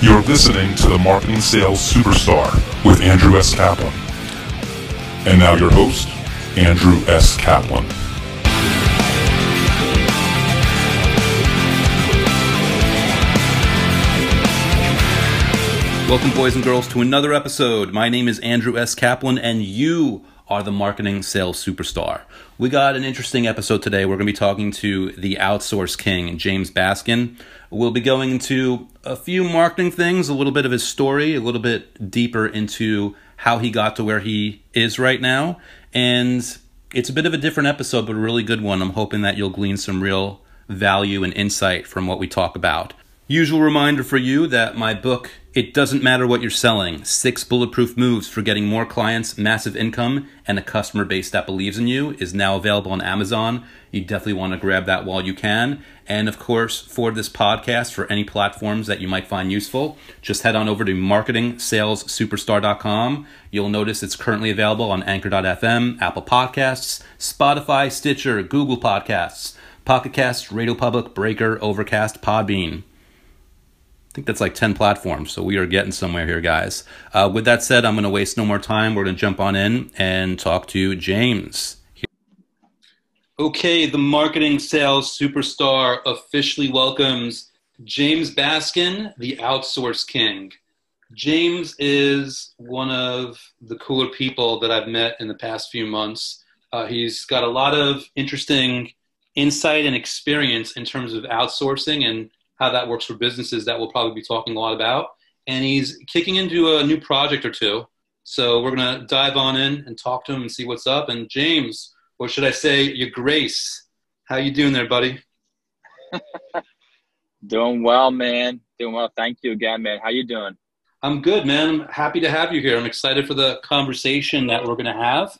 You're listening to the Marketing Sales Superstar with Andrew S. Kaplan. And now your host, Andrew S. Kaplan. Welcome, boys and girls, to another episode. My name is Andrew S. Kaplan, and you are the marketing sales superstar. We got an interesting episode today. We're going to be talking to the outsource king, James Baskin. We'll be going into a few marketing things, a little bit of his story, a little bit deeper into how he got to where he is right now. And it's a bit of a different episode, but a really good one. I'm hoping that you'll glean some real value and insight from what we talk about. Usual reminder for you that my book, It Doesn't Matter What You're Selling Six Bulletproof Moves for Getting More Clients, Massive Income, and a Customer Base That Believes in You, is now available on Amazon. You definitely want to grab that while you can. And of course, for this podcast, for any platforms that you might find useful, just head on over to marketingsalessuperstar.com. You'll notice it's currently available on Anchor.fm, Apple Podcasts, Spotify, Stitcher, Google Podcasts, Pocket Casts, Radio Public, Breaker, Overcast, Podbean. I think that's like 10 platforms, so we are getting somewhere here, guys. Uh, with that said, I'm going to waste no more time. We're going to jump on in and talk to James. Okay, the marketing sales superstar officially welcomes James Baskin, the outsource king. James is one of the cooler people that I've met in the past few months. Uh, he's got a lot of interesting insight and experience in terms of outsourcing and how that works for businesses that we'll probably be talking a lot about. And he's kicking into a new project or two. So we're going to dive on in and talk to him and see what's up. And James, or should I say, your Grace, how you doing there, buddy? doing well, man. Doing well. Thank you again, man. How you doing? I'm good, man. I'm happy to have you here. I'm excited for the conversation that we're going to have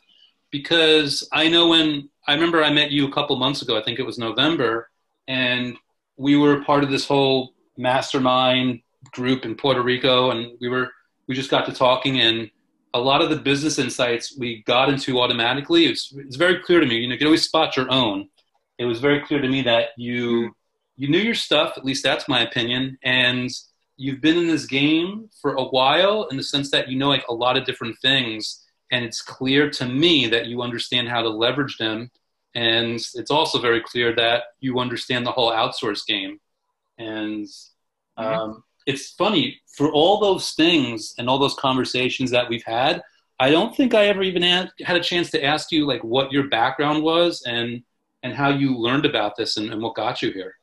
because I know when I remember I met you a couple months ago. I think it was November, and we were part of this whole mastermind group in Puerto Rico, and we were we just got to talking, and a lot of the business insights we got into automatically. It's it's very clear to me. You know, you can always spot your own. It was very clear to me that you you knew your stuff. At least that's my opinion, and you've been in this game for a while in the sense that you know like a lot of different things, and it's clear to me that you understand how to leverage them and it's also very clear that you understand the whole outsource game. And mm-hmm. um, mm-hmm. it's funny for all those things and all those conversations that we've had. I don't think I ever even had, had a chance to ask you like what your background was and and how you learned about this and, and what got you here.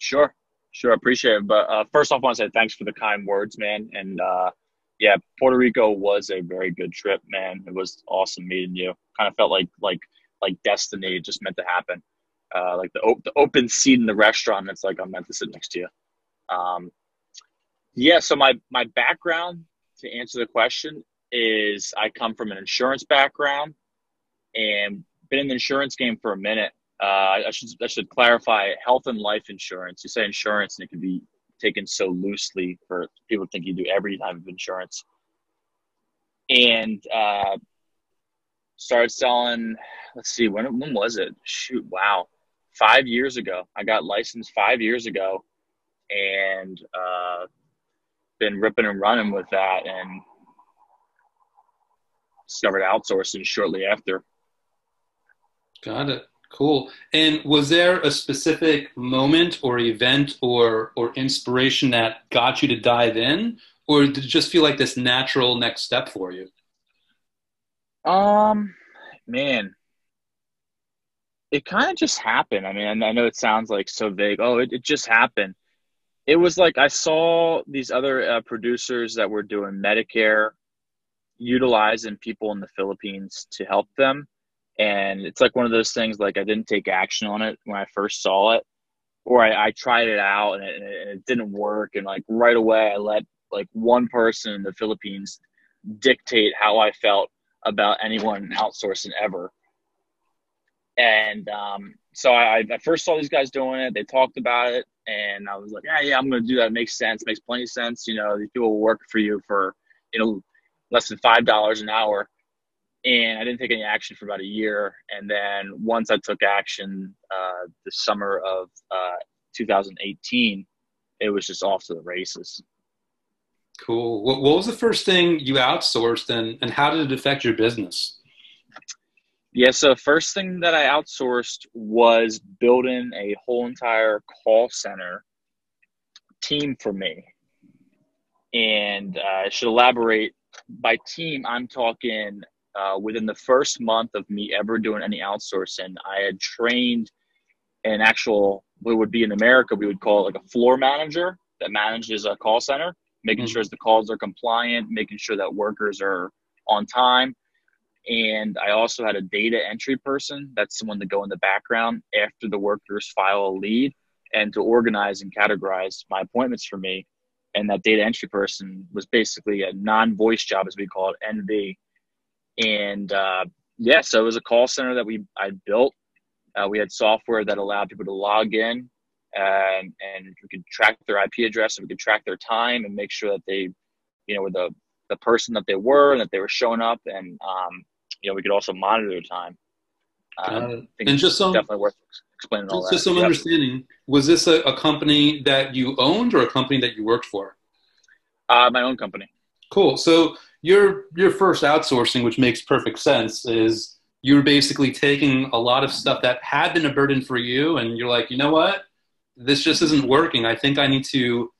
Sure, sure, I appreciate it. But uh, first off, I want to say thanks for the kind words, man. And uh, yeah, Puerto Rico was a very good trip, man. It was awesome meeting you. Kind of felt like like like destiny just meant to happen. Uh, like the, op- the open seat in the restaurant, it's like I'm meant to sit next to you. Um, yeah, so my, my background to answer the question is I come from an insurance background and been in the insurance game for a minute. Uh, I should I should clarify health and life insurance. You say insurance and it can be taken so loosely for people think you do every type of insurance. And uh, started selling let's see when when was it? Shoot wow. Five years ago. I got licensed five years ago and uh, been ripping and running with that and discovered outsourcing shortly after. Got it. Cool. And was there a specific moment or event or or inspiration that got you to dive in? Or did it just feel like this natural next step for you um, man, it kind of just happened. I mean, I know it sounds like so vague. Oh, it, it just happened. It was like I saw these other uh, producers that were doing Medicare utilizing people in the Philippines to help them. And it's like one of those things like I didn't take action on it when I first saw it, or I, I tried it out and it, and it didn't work. And like right away, I let like one person in the Philippines dictate how I felt about anyone outsourcing ever. And um, so I, I, first saw these guys doing it. They talked about it, and I was like, yeah, yeah, I'm going to do that. It makes sense. It makes plenty of sense. You know, these people will work for you for you know less than five dollars an hour. And I didn't take any action for about a year. And then once I took action, uh, the summer of uh, 2018, it was just off to the races. Cool. What, what was the first thing you outsourced and, and how did it affect your business? Yeah, so first thing that I outsourced was building a whole entire call center team for me. And uh, I should elaborate by team, I'm talking uh, within the first month of me ever doing any outsourcing, I had trained an actual, what would be in America, we would call it like a floor manager that manages a call center, making mm-hmm. sure the calls are compliant, making sure that workers are on time. And I also had a data entry person. That's someone to go in the background after the workers file a lead and to organize and categorize my appointments for me. And that data entry person was basically a non voice job, as we call it, NV. And uh, yeah, so it was a call center that we I built. Uh, we had software that allowed people to log in and, and we could track their IP address and we could track their time and make sure that they, you know, were the, the person that they were and that they were showing up. And, um, you know, we could also monitor their time. Um, and just some, definitely worth explaining all that. Just some yep. understanding. Was this a, a, company that you owned or a company that you worked for? Uh, my own company. Cool. So your your first outsourcing, which makes perfect sense, is you're basically taking a lot of stuff that had been a burden for you, and you're like, you know what, this just isn't working. I think I need to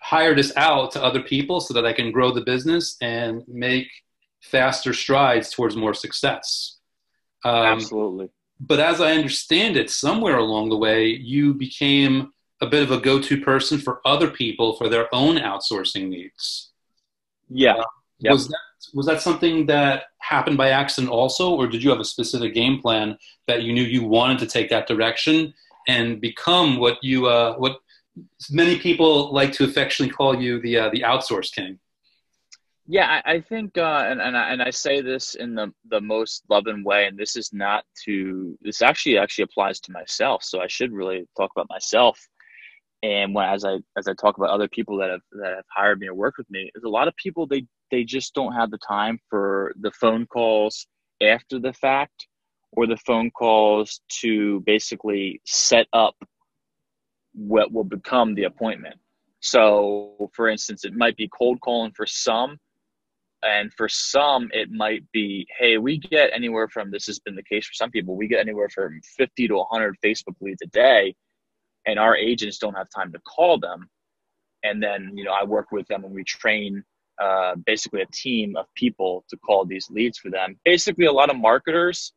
hire this out to other people so that I can grow the business and make faster strides towards more success. Um, Absolutely. But as I understand it, somewhere along the way, you became a bit of a go-to person for other people for their own outsourcing needs. Yeah. Uh, yep. Was that was that something that happened by accident also, or did you have a specific game plan that you knew you wanted to take that direction and become what you uh, what many people like to affectionately call you the uh, the outsource king? Yeah, I, I think, uh, and and I, and I say this in the the most loving way, and this is not to this actually actually applies to myself. So I should really talk about myself. And when as I as I talk about other people that have that have hired me or worked with me, there's a lot of people they they just don't have the time for the phone calls after the fact or the phone calls to basically set up what will become the appointment. So, for instance, it might be cold calling for some, and for some, it might be, hey, we get anywhere from this has been the case for some people, we get anywhere from 50 to 100 Facebook leads a day, and our agents don't have time to call them. And then, you know, I work with them and we train uh, basically a team of people to call these leads for them. Basically, a lot of marketers,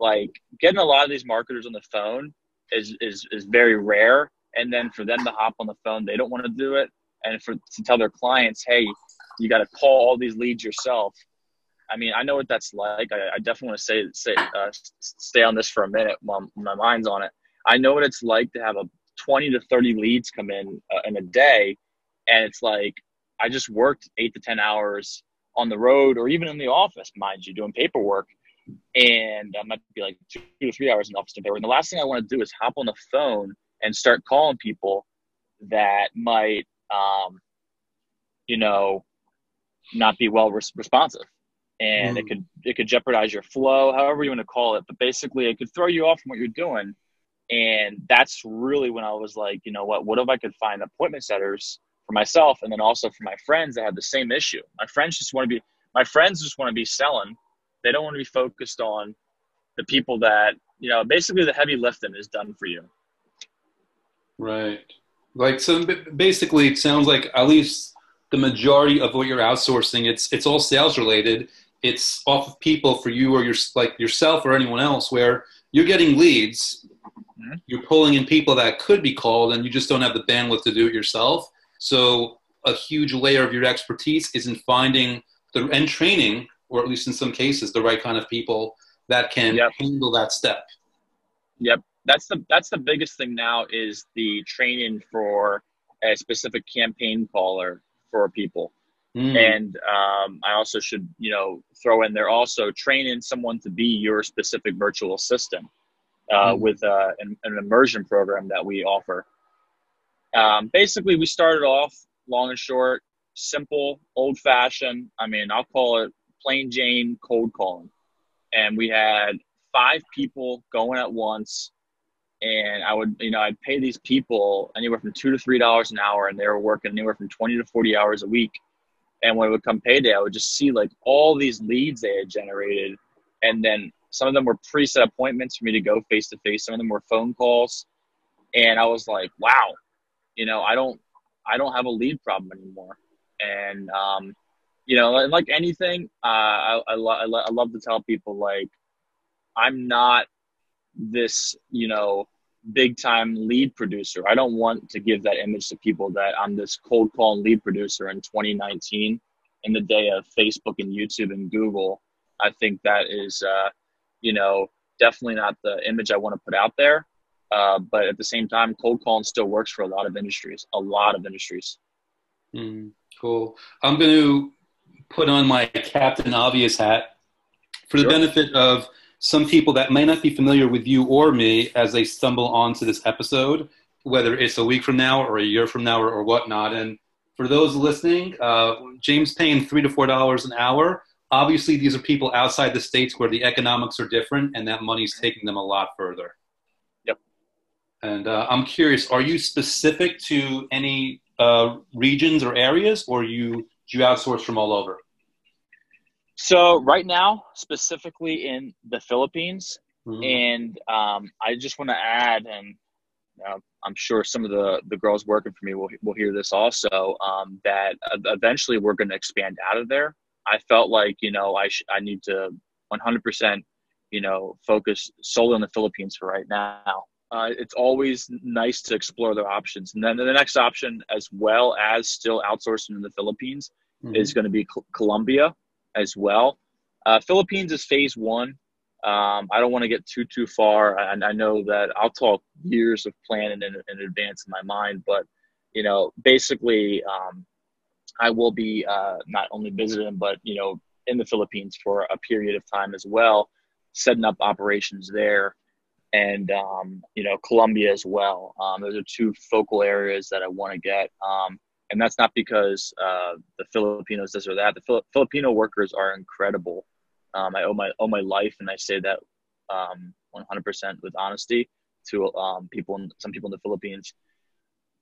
like getting a lot of these marketers on the phone is, is, is very rare. And then for them to hop on the phone, they don't want to do it. And for to tell their clients, hey, you got to call all these leads yourself. I mean, I know what that's like. I, I definitely want to say, say uh, stay on this for a minute while my mind's on it. I know what it's like to have a 20 to 30 leads come in uh, in a day. And it's like, I just worked eight to 10 hours on the road or even in the office, mind you, doing paperwork. And I might be like two or three hours in the office paperwork. And the last thing I want to do is hop on the phone and start calling people that might, um, you know, not be well res- responsive. And mm. it could it could jeopardize your flow, however you want to call it. But basically, it could throw you off from what you're doing. And that's really when I was like, you know what? What if I could find appointment setters for myself and then also for my friends that have the same issue. My friends just want to be my friends just want to be selling. They don't want to be focused on the people that, you know, basically the heavy lifting is done for you. Right. Like so basically it sounds like at least the majority of what you're outsourcing it's it's all sales related. It's off of people for you or your like yourself or anyone else where you're getting leads mm-hmm. you're pulling in people that could be called and you just don't have the bandwidth to do it yourself so a huge layer of your expertise is in finding the and training, or at least in some cases, the right kind of people that can yep. handle that step. Yep, that's the that's the biggest thing now is the training for a specific campaign caller for people. Mm. And um, I also should, you know, throw in there also training someone to be your specific virtual assistant uh, mm. with uh, an, an immersion program that we offer. Um, basically, we started off long and short, simple, old fashioned. I mean, I'll call it plain Jane cold calling. And we had five people going at once. and I would, you know, I'd pay these people anywhere from two to three dollars an hour, and they were working anywhere from twenty to forty hours a week. And when it would come payday, I would just see like all these leads they had generated, and then some of them were preset appointments for me to go face to face. Some of them were phone calls, and I was like, wow, you know, I don't, I don't have a lead problem anymore. And um, you know, like anything, uh, I, I, lo- I, lo- I love to tell people like, I'm not this, you know, big time lead producer. I don't want to give that image to people that I'm this cold call lead producer in 2019 in the day of Facebook and YouTube and Google. I think that is, uh, you know, definitely not the image I want to put out there. Uh, but at the same time, cold calling still works for a lot of industries, a lot of industries. Mm, cool. I'm going to put on my Captain Obvious hat for the sure. benefit of some people that may not be familiar with you or me as they stumble onto this episode, whether it's a week from now or a year from now or, or whatnot. And for those listening, uh, James paying three to four dollars an hour. Obviously, these are people outside the states where the economics are different, and that money's taking them a lot further. Yep. And uh, I'm curious: Are you specific to any uh, regions or areas, or you do you outsource from all over? So right now, specifically in the Philippines, mm-hmm. and um, I just want to add, and uh, I'm sure some of the the girls working for me will will hear this also. Um, that eventually we're going to expand out of there. I felt like you know I sh- I need to 100% you know focus solely on the Philippines for right now. Uh, it's always nice to explore their options, and then the next option, as well as still outsourcing in the Philippines, mm-hmm. is going to be Colombia as well. Uh, Philippines is phase one. Um, I don't want to get too too far, and I know that I'll talk years of planning in, in advance in my mind. But you know, basically, um, I will be uh, not only visiting, but you know, in the Philippines for a period of time as well, setting up operations there, and um, you know, Colombia as well. Um, those are two focal areas that I want to get. Um, and that's not because uh, the Filipinos this or that. The Fili- Filipino workers are incredible. Um, I owe my owe my life, and I say that um, 100% with honesty to um, people, in, some people in the Philippines.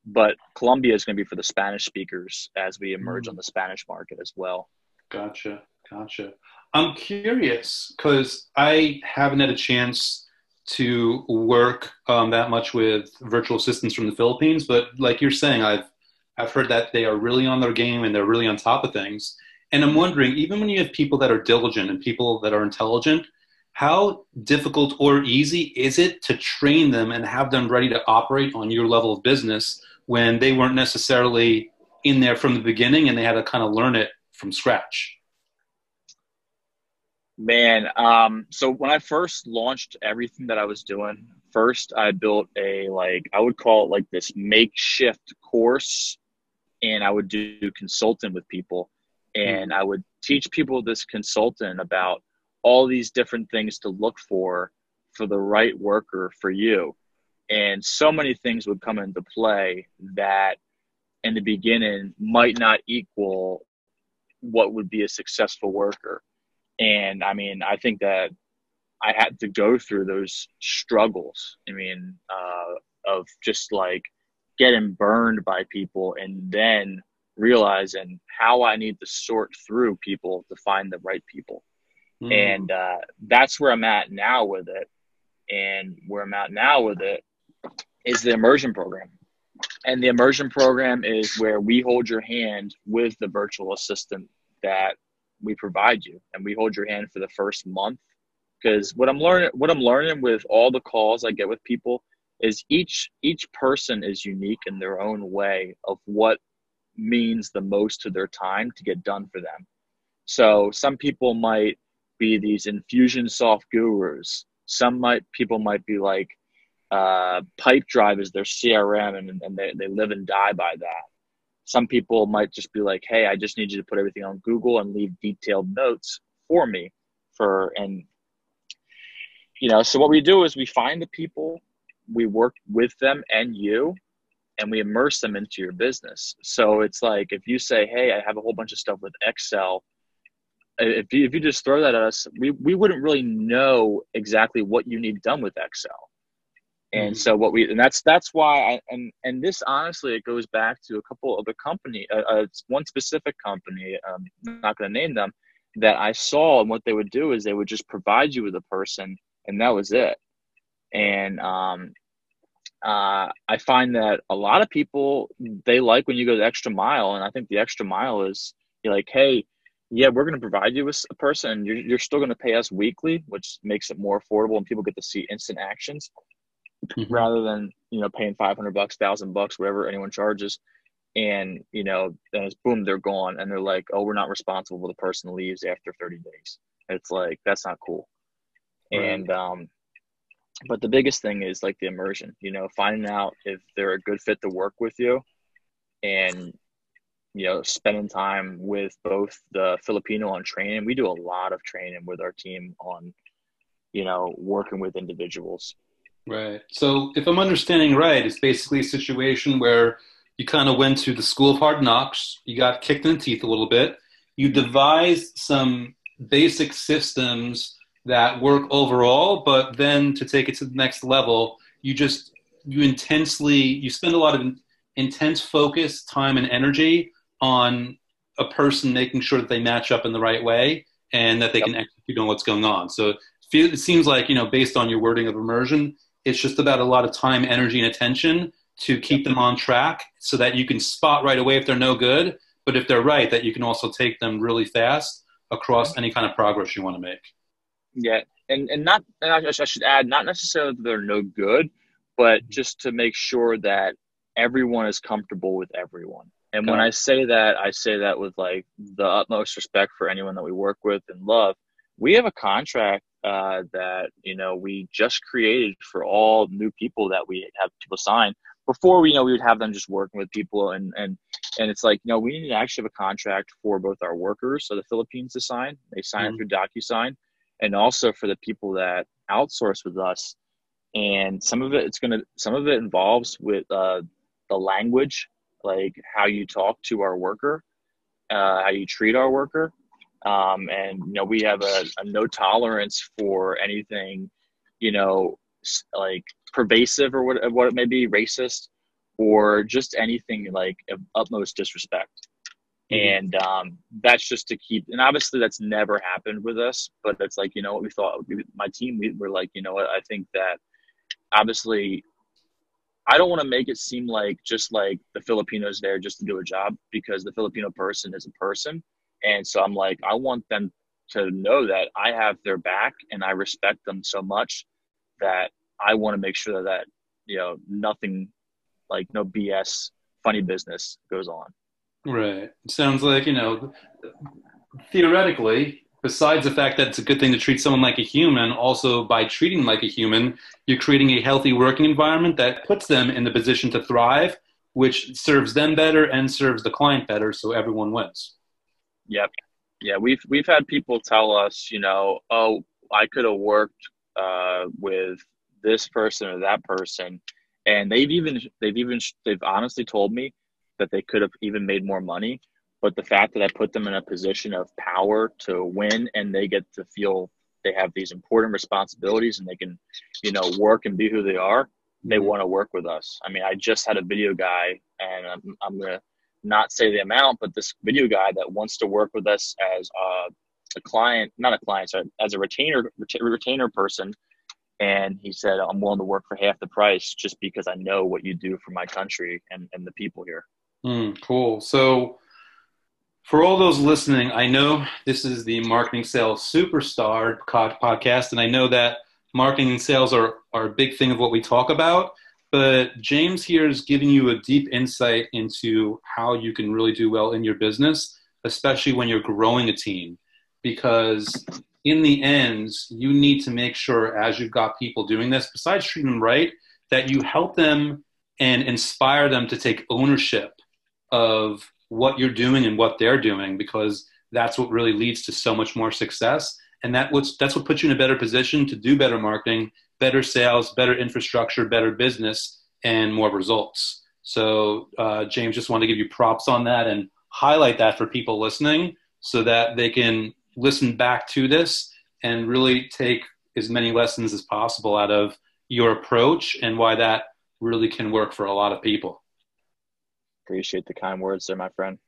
But Colombia is going to be for the Spanish speakers as we emerge mm. on the Spanish market as well. Gotcha, gotcha. I'm curious because I haven't had a chance to work um, that much with virtual assistants from the Philippines, but like you're saying, I've I've heard that they are really on their game and they're really on top of things. And I'm wondering, even when you have people that are diligent and people that are intelligent, how difficult or easy is it to train them and have them ready to operate on your level of business when they weren't necessarily in there from the beginning and they had to kind of learn it from scratch? Man, um, so when I first launched everything that I was doing, first I built a like I would call it like this makeshift course and I would do consulting with people and I would teach people this consultant about all these different things to look for for the right worker for you. And so many things would come into play that in the beginning might not equal what would be a successful worker. And I mean, I think that I had to go through those struggles. I mean, uh, of just like getting burned by people and then realizing how I need to sort through people to find the right people. Mm. And uh, that's where I'm at now with it. And where I'm at now with it is the immersion program. And the immersion program is where we hold your hand with the virtual assistant that we provide you. And we hold your hand for the first month. Because what I'm learning what I'm learning with all the calls I get with people is each each person is unique in their own way of what means the most to their time to get done for them. So some people might be these Infusionsoft gurus. Some might people might be like uh, Pipedrive is their CRM and, and they, they live and die by that. Some people might just be like, hey, I just need you to put everything on Google and leave detailed notes for me for and you know so what we do is we find the people we work with them and you and we immerse them into your business. So it's like if you say, "Hey, I have a whole bunch of stuff with Excel," if you if you just throw that at us, we we wouldn't really know exactly what you need done with Excel. And mm-hmm. so what we and that's that's why I and and this honestly it goes back to a couple of the company, uh, uh, one specific company. Um, I'm not going to name them that I saw, and what they would do is they would just provide you with a person, and that was it. And um, uh, I find that a lot of people they like when you go the extra mile, and I think the extra mile is you're like, hey, yeah, we're going to provide you with a person. You're, you're still going to pay us weekly, which makes it more affordable, and people get to see instant actions mm-hmm. rather than you know paying 500 bucks, thousand bucks, whatever anyone charges. And you know, then it's boom, they're gone, and they're like, oh, we're not responsible for the person leaves after 30 days. It's like that's not cool. Right. And um, but the biggest thing is like the immersion you know finding out if they're a good fit to work with you and you know spending time with both the filipino on training we do a lot of training with our team on you know working with individuals right so if i'm understanding right it's basically a situation where you kind of went to the school of hard knocks you got kicked in the teeth a little bit you devised some basic systems that work overall, but then to take it to the next level, you just you intensely you spend a lot of intense focus, time, and energy on a person making sure that they match up in the right way and that they yep. can execute on what's going on. So it seems like you know, based on your wording of immersion, it's just about a lot of time, energy, and attention to keep them on track, so that you can spot right away if they're no good, but if they're right, that you can also take them really fast across any kind of progress you want to make. Yeah, and and not and I, I should add not necessarily that they're no good, but mm-hmm. just to make sure that everyone is comfortable with everyone. And when I say that, I say that with like the utmost respect for anyone that we work with and love. We have a contract uh, that you know we just created for all new people that we have people sign. Before we you know we would have them just working with people and and and it's like you know we need to actually have a contract for both our workers, so the Philippines to sign. They sign mm-hmm. through DocuSign, and also for the people that outsource with us and some of it it's to some of it involves with uh, the language like how you talk to our worker uh, how you treat our worker um, and you know we have a, a, no tolerance for anything you know like pervasive or what, what it may be racist or just anything like of utmost disrespect Mm-hmm. and um, that's just to keep and obviously that's never happened with us but it's like you know what we thought my team we were like you know what i think that obviously i don't want to make it seem like just like the filipinos there just to do a job because the filipino person is a person and so i'm like i want them to know that i have their back and i respect them so much that i want to make sure that, you know nothing like no bs funny business goes on Right. Sounds like, you know, theoretically, besides the fact that it's a good thing to treat someone like a human, also by treating like a human, you're creating a healthy working environment that puts them in the position to thrive, which serves them better and serves the client better, so everyone wins. Yep. Yeah, we've we've had people tell us, you know, oh, I could have worked uh, with this person or that person, and they've even they've even they've honestly told me that they could have even made more money. But the fact that I put them in a position of power to win and they get to feel they have these important responsibilities and they can, you know, work and be who they are, they mm-hmm. want to work with us. I mean, I just had a video guy and I'm, I'm to not say the amount, but this video guy that wants to work with us as a, a client, not a client, sorry, as a retainer, retainer person and he said i'm willing to work for half the price just because i know what you do for my country and, and the people here Mm, cool. So, for all those listening, I know this is the Marketing Sales Superstar podcast, and I know that marketing and sales are, are a big thing of what we talk about. But James here is giving you a deep insight into how you can really do well in your business, especially when you're growing a team. Because in the end, you need to make sure, as you've got people doing this, besides treating them right, that you help them and inspire them to take ownership of what you're doing and what they're doing because that's what really leads to so much more success and that what's that's what puts you in a better position to do better marketing better sales better infrastructure better business and more results so uh, james just wanted to give you props on that and highlight that for people listening so that they can listen back to this and really take as many lessons as possible out of your approach and why that really can work for a lot of people. Appreciate the kind words there, my friend.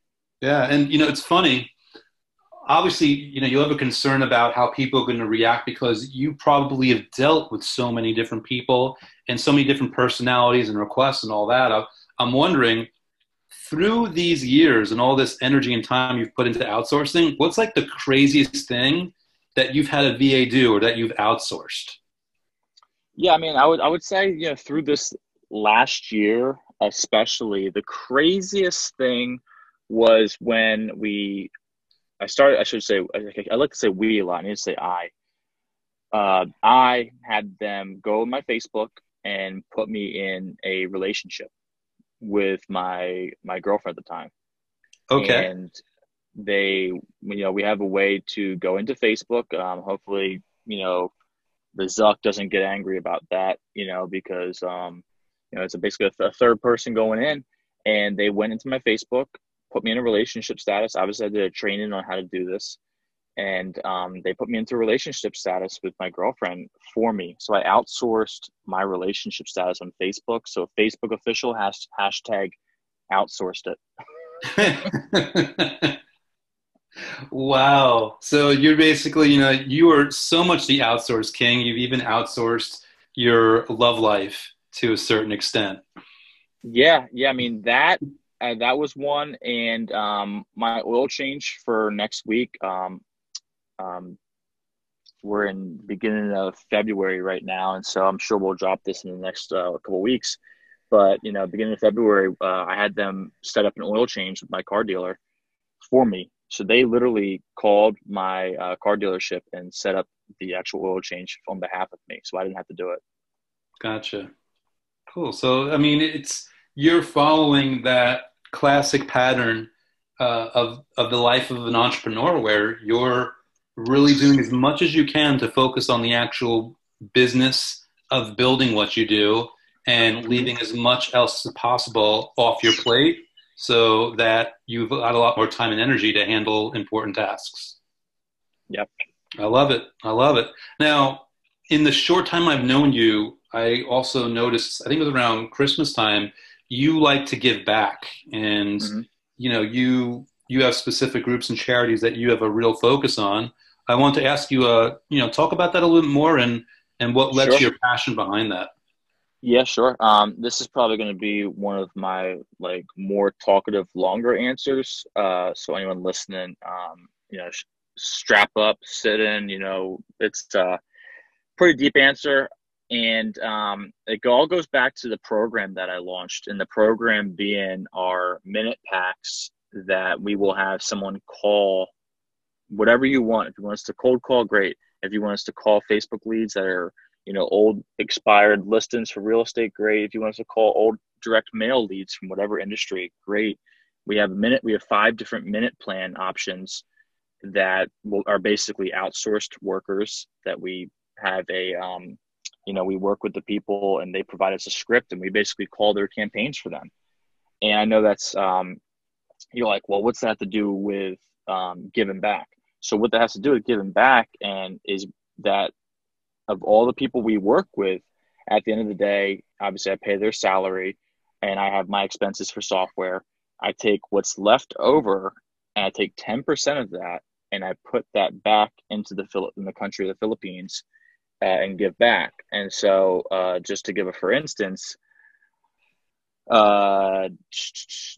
Yeah, and you know it's funny. Obviously, you know you have a concern about how people are going to react because you probably have dealt with so many different people and so many different personalities and requests and all that. I'm wondering through these years and all this energy and time you've put into outsourcing, what's like the craziest thing that you've had a VA do or that you've outsourced? Yeah, I mean, I would I would say you know through this last year, especially the craziest thing was when we I started. I should say I like to say we a lot. I need to say I. Uh, I had them go on my Facebook and put me in a relationship with my my girlfriend at the time. Okay. And they, you know, we have a way to go into Facebook. Um, hopefully, you know, the Zuck doesn't get angry about that, you know, because um, you know it's a basically a, third person going in, and they went into my Facebook, put me in a relationship status. Obviously, I did a training on how to do this, and um, they put me into relationship status with my girlfriend for me. So I outsourced my relationship status on Facebook. So Facebook official has hashtag outsourced it. wow. So you're basically, you know, you are so much the outsourced king. You've even outsourced your love life to a certain extent. Yeah, yeah. I mean that that was one, and um, my oil change for next week. Um, um, we're in beginning of February right now, and so I'm sure we'll drop this in the next uh, couple weeks. But you know, beginning of February, uh, I had them set up an oil change with my car dealer for me. So they literally called my uh, car dealership and set up the actual oil change on behalf of me, so I didn't have to do it. Gotcha. Cool. So I mean, it's you're following that classic pattern uh, of of the life of an entrepreneur, where you're really doing as much as you can to focus on the actual business of building what you do and leaving as much else as possible off your plate so that you've got a lot more time and energy to handle important tasks. Yep. I love it. I love it. Now, in the short time I've known you, I also noticed, I think it was around Christmas time, you like to give back and mm-hmm. you know, you you have specific groups and charities that you have a real focus on. I want to ask you, uh, you know, talk about that a little bit more and and what led sure. to your passion behind that. Yeah, sure. Um, this is probably going to be one of my like more talkative, longer answers. Uh, so anyone listening, um, you know, sh- strap up, sit in. You know, it's a pretty deep answer, and um, it all goes back to the program that I launched, and the program being our minute packs that we will have someone call whatever you want. If you want us to cold call, great. If you want us to call Facebook leads that are, you know, old expired listings for real estate, great. If you want us to call old direct mail leads from whatever industry, great. We have a minute. We have five different minute plan options that will, are basically outsourced workers that we have a, um, you know, we work with the people and they provide us a script and we basically call their campaigns for them. And I know that's, um, you're like, well, what's that to do with um, giving back? So what that has to do with giving back and is that of all the people we work with, at the end of the day, obviously I pay their salary and I have my expenses for software. I take what's left over and I take 10% of that and I put that back into the in the country of the Philippines uh, and give back. And so, uh, just to give a for instance, uh,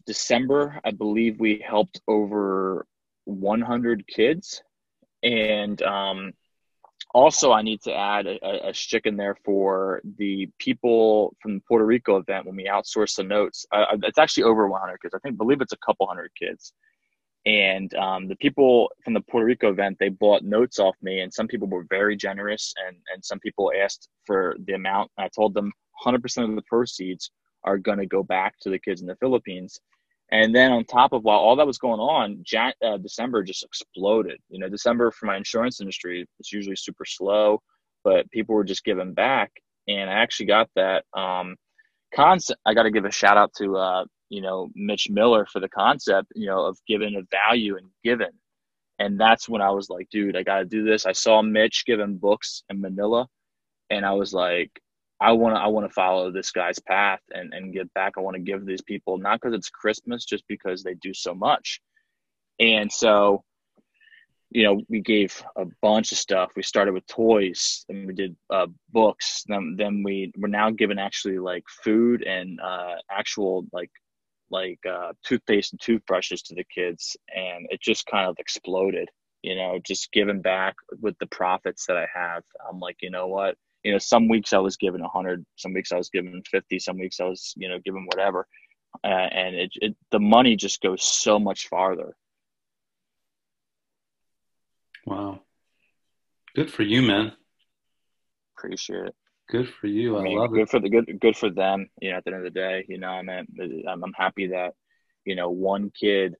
December, I believe we helped over 100 kids. And um, also, I need to add a, a stick in there for the people from the Puerto Rico event when we outsource the notes. Uh, it's actually over 100 kids. I think, believe it's a couple hundred kids. And um, the people from the Puerto Rico event, they bought notes off me, and some people were very generous, and, and some people asked for the amount. I told them 100% of the proceeds are going to go back to the kids in the Philippines. And then on top of while all that was going on, Jan- uh, December just exploded. You know, December for my insurance industry is usually super slow, but people were just giving back. And I actually got that um, concept. I got to give a shout out to uh, you know Mitch Miller for the concept, you know, of giving a value and giving. And that's when I was like, dude, I got to do this. I saw Mitch giving books in Manila, and I was like, I want to I want to follow this guy's path and and give back. I want to give these people not because it's Christmas, just because they do so much. And so, you know, we gave a bunch of stuff. We started with toys, and we did uh, books. Then then we we're now giving actually like food and uh, actual like like uh, toothpaste and toothbrushes to the kids, and it just kind of exploded. You know, just giving back with the profits that I have. I'm like, you know what? You know, some weeks I was given a hundred, some weeks I was given fifty, some weeks I was, you know, given whatever, uh, and it, it the money just goes so much farther. Wow, good for you, man. Appreciate it. Good for you. I, I mean, love good it. for the good, good for them. You know, at the end of the day, you know, I mean, I'm, I'm happy that, you know, one kid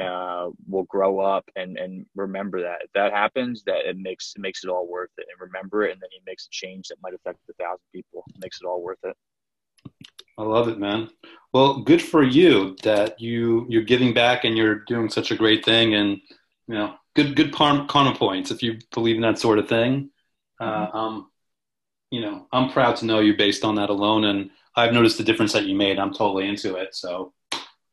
uh, will grow up and, and remember that. If that happens, that it makes it makes it all worth it. And remember it, and then he makes a change that might affect a thousand people. It makes it all worth it. I love it, man. Well, good for you that you you're giving back and you're doing such a great thing, and you know, good good karma points if you believe in that sort of thing. Uh, mm-hmm. You know, I'm proud to know you based on that alone. And I've noticed the difference that you made. I'm totally into it. So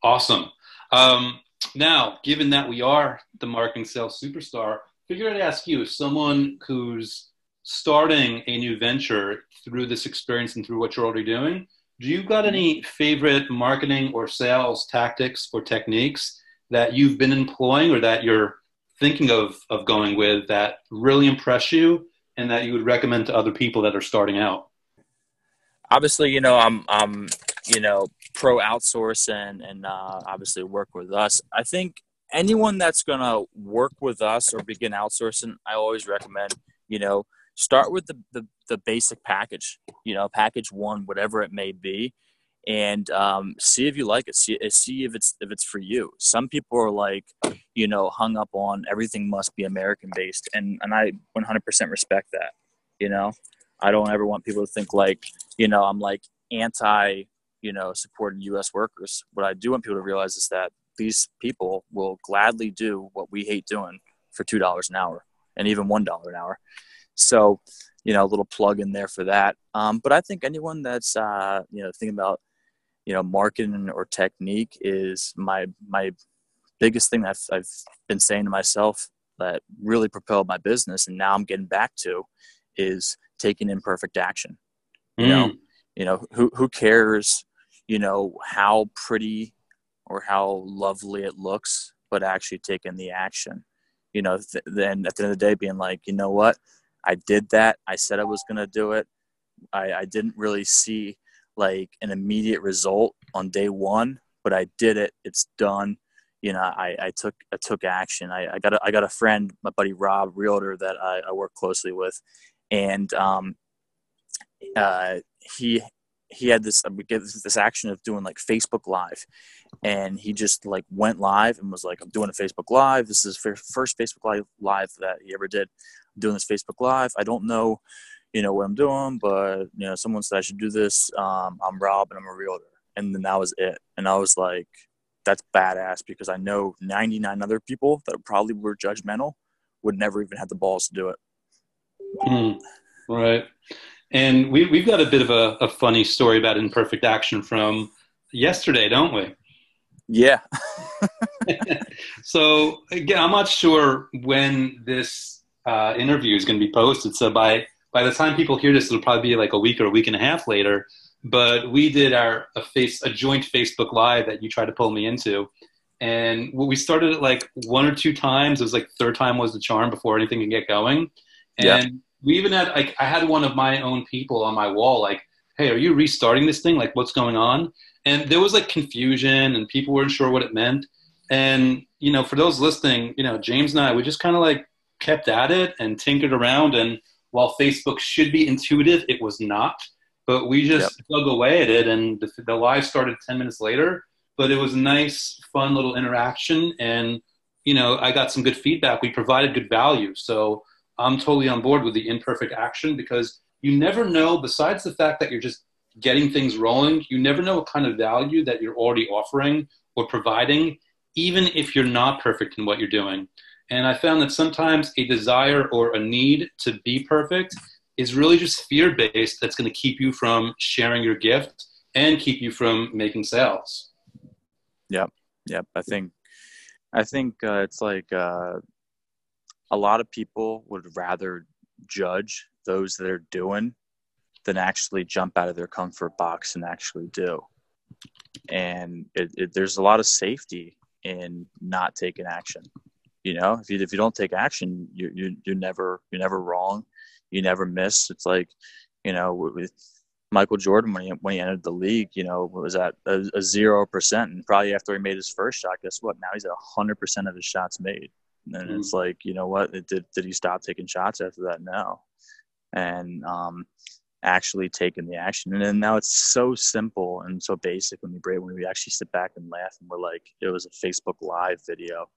awesome. Um, now, given that we are the marketing sales superstar, figured I'd ask you, someone who's starting a new venture through this experience and through what you're already doing, do you got any favorite marketing or sales tactics or techniques that you've been employing or that you're thinking of, of going with that really impress you and that you would recommend to other people that are starting out? Obviously, you know, I'm, I'm, you know, pro outsource and, and uh, obviously work with us. I think anyone that's going to work with us or begin outsourcing, I always recommend, you know, start with the, the, the basic package, you know, package one, whatever it may be and um, see if you like it. See, see if it's if it's for you. Some people are like, you know, hung up on everything must be American based, and and I 100% respect that. You know, I don't ever want people to think like, you know, I'm like anti, you know, supporting U.S. workers. What I do want people to realize is that these people will gladly do what we hate doing for two dollars an hour, and even one dollar an hour. So, you know, a little plug in there for that. Um, but I think anyone that's uh, you know thinking about you know marketing or technique is my my biggest thing I've, I've been saying to myself that really propelled my business and now i'm getting back to is taking imperfect action. You mm. know you know who, who cares you know how pretty or how lovely it looks but actually taking the action. You know th- then at the end of the day being like you know what? I did that. I said i was going to do it. I, I didn't really see like an immediate result on day one, but I did it. It's done. You know, I, I took I took action. I, I got a, I got a friend, my buddy Rob, realtor that I, I work closely with, and um, uh, he he had this this, this action of doing like Facebook Live, and he just like went live and was like, "I'm doing a Facebook Live. This is first Facebook Live live that he ever did. I'm doing this Facebook Live. I don't know." You know what I'm doing, but you know, someone said I should do this. Um, I'm Rob and I'm a realtor, and then that was it. And I was like, that's badass because I know 99 other people that probably were judgmental would never even have the balls to do it. Mm, right. And we, we've got a bit of a, a funny story about imperfect action from yesterday, don't we? Yeah. so again, I'm not sure when this uh, interview is going to be posted. So by by the time people hear this, it'll probably be like a week or a week and a half later. But we did our a face a joint Facebook Live that you tried to pull me into, and we started it like one or two times. It was like third time was the charm before anything could get going. And yeah. we even had like I had one of my own people on my wall like, "Hey, are you restarting this thing? Like, what's going on?" And there was like confusion, and people weren't sure what it meant. And you know, for those listening, you know, James and I, we just kind of like kept at it and tinkered around and while Facebook should be intuitive, it was not. But we just yep. dug away at it, and the, the live started 10 minutes later. But it was a nice, fun little interaction. And, you know, I got some good feedback. We provided good value. So I'm totally on board with the imperfect action because you never know, besides the fact that you're just getting things rolling, you never know what kind of value that you're already offering or providing, even if you're not perfect in what you're doing. And I found that sometimes a desire or a need to be perfect is really just fear based that's going to keep you from sharing your gift and keep you from making sales. Yep. Yep. I think, I think uh, it's like uh, a lot of people would rather judge those that are doing than actually jump out of their comfort box and actually do. And it, it, there's a lot of safety in not taking action. You know, if you if you don't take action, you you you're never you're never wrong. You never miss. It's like, you know, with Michael Jordan when he when he entered the league, you know, was at a zero percent, and probably after he made his first shot, guess what? Now he's at hundred percent of his shots made, and mm-hmm. it's like, you know what? Did did he stop taking shots after that? No, and um, actually taking the action, and then now it's so simple and so basic when we break when we actually sit back and laugh, and we're like, it was a Facebook Live video,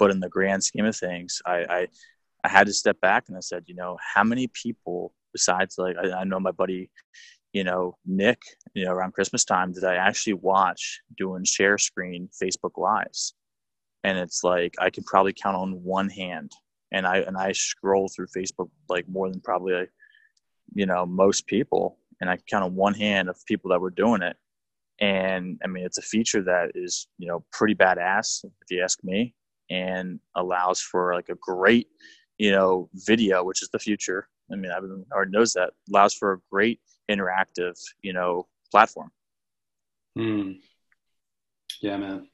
but in the grand scheme of things, I, I, I had to step back and I said, you know, how many people besides like I, I know my buddy, you know, Nick, you know, around Christmas time did I actually watch doing share screen Facebook lives? And it's like I can probably count on one hand. And I and I scroll through Facebook like more than probably you know most people and i count on one hand of people that were doing it and i mean it's a feature that is you know pretty badass if you ask me and allows for like a great, you know, video, which is the future. I mean, everyone already knows that allows for a great interactive, you know, platform. Hmm. Yeah, man.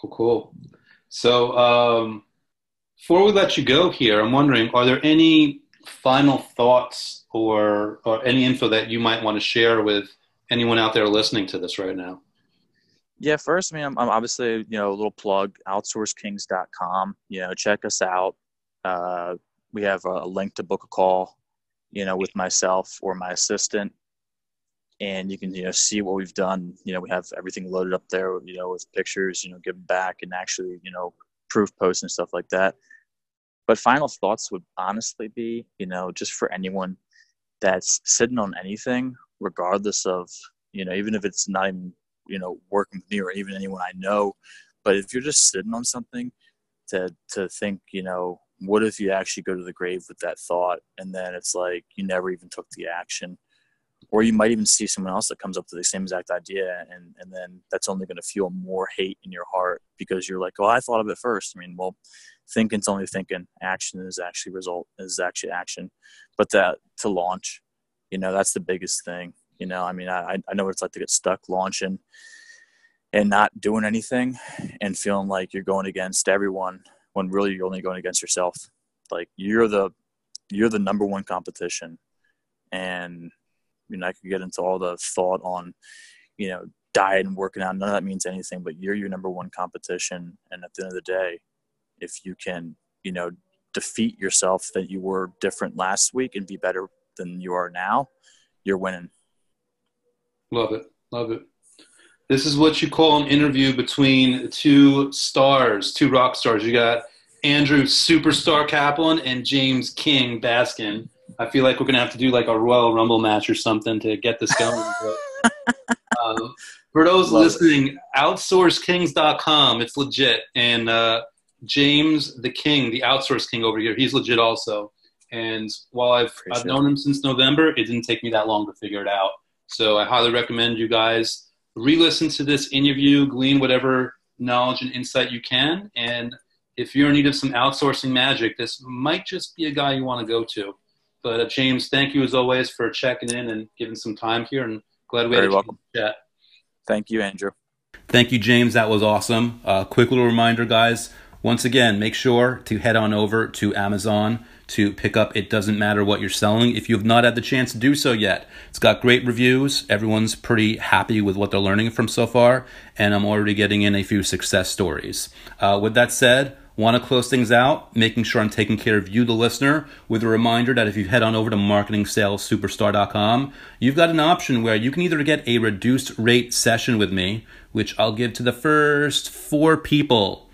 Cool, cool. So, um, before we let you go here, I'm wondering, are there any final thoughts or or any info that you might want to share with anyone out there listening to this right now? Yeah, first, I mean, I'm, I'm, obviously, you know, a little plug, outsourcekings.com. You know, check us out. Uh, we have a link to book a call, you know, with myself or my assistant. And you can, you know, see what we've done. You know, we have everything loaded up there, you know, with pictures, you know, given back and actually, you know, proof posts and stuff like that. But final thoughts would honestly be, you know, just for anyone that's sitting on anything, regardless of, you know, even if it's not even you know working with me or even anyone I know. But if you're just sitting on something, to to think, you know, what if you actually go to the grave with that thought, and then it's like you never even took the action, or you might even see someone else that comes up to the same exact idea, and and then that's only going to fuel more hate in your heart because you're like, oh, I thought of it first. I mean, well, thinking's only thinking. Action is actually result is actually action, but that to launch, you know, that's the biggest thing. You know, I mean, I, I know what it's like to get stuck launching and not doing anything and feeling like you're going against everyone when really you're only going against yourself. Like you're the you're the number one competition. And you know, I could get into all the thought on, you know, diet and working out. None of that means anything, but you're your number one competition. And at the end of the day, if you can, you know, defeat yourself that you were different last week and be better than you are now, you're winning. Love it. Love it. This is what you call an interview between two stars, two rock stars. You got Andrew Superstar Kaplan and James King Baskin. I feel like we're gonna have to do like a Royal Rumble match or something to get this going. um, for those Love listening, it. outsourcekings.com. It's legit. And uh, James the King, the outsource king over here, he's legit also. And while I've, I've known him since November, it didn't take me that long to figure it out. So I highly recommend you guys re-listen to this interview, glean whatever knowledge and insight you can, and if you're in need of some outsourcing magic, this might just be a guy you want to go to. But uh, James, thank you as always for checking in and giving some time here, and glad we Very had a welcome. chat. Thank you, Andrew. Thank you, James. That was awesome. Uh, quick little reminder, guys. Once again, make sure to head on over to Amazon to pick up It Doesn't Matter What You're Selling if you have not had the chance to do so yet. It's got great reviews. Everyone's pretty happy with what they're learning from so far, and I'm already getting in a few success stories. Uh, with that said, Want to close things out, making sure I'm taking care of you, the listener, with a reminder that if you head on over to marketingsalessuperstar.com, you've got an option where you can either get a reduced rate session with me, which I'll give to the first four people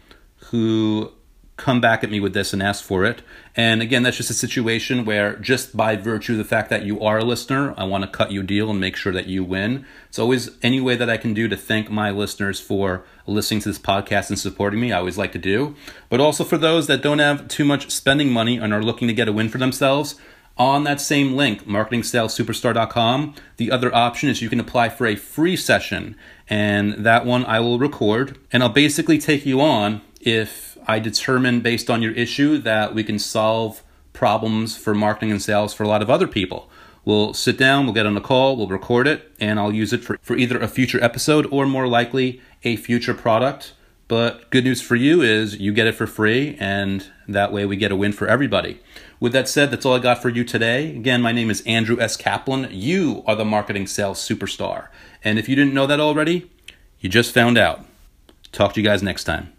who come back at me with this and ask for it. And again, that's just a situation where just by virtue of the fact that you are a listener, I want to cut you a deal and make sure that you win. It's always any way that I can do to thank my listeners for listening to this podcast and supporting me. I always like to do. But also for those that don't have too much spending money and are looking to get a win for themselves, On that same link, marketingsalessuperstar.com, the other option is you can apply for a free session, and that one I will record, and I'll basically take you on if I determine based on your issue that we can solve problems for marketing and sales for a lot of other people. We'll sit down, we'll get on a call, we'll record it, and I'll use it for, for either a future episode or more likely a future product. But good news for you is you get it for free, and that way we get a win for everybody. With that said, that's all I got for you today. Again, my name is Andrew S. Kaplan. You are the marketing sales superstar. And if you didn't know that already, you just found out. Talk to you guys next time.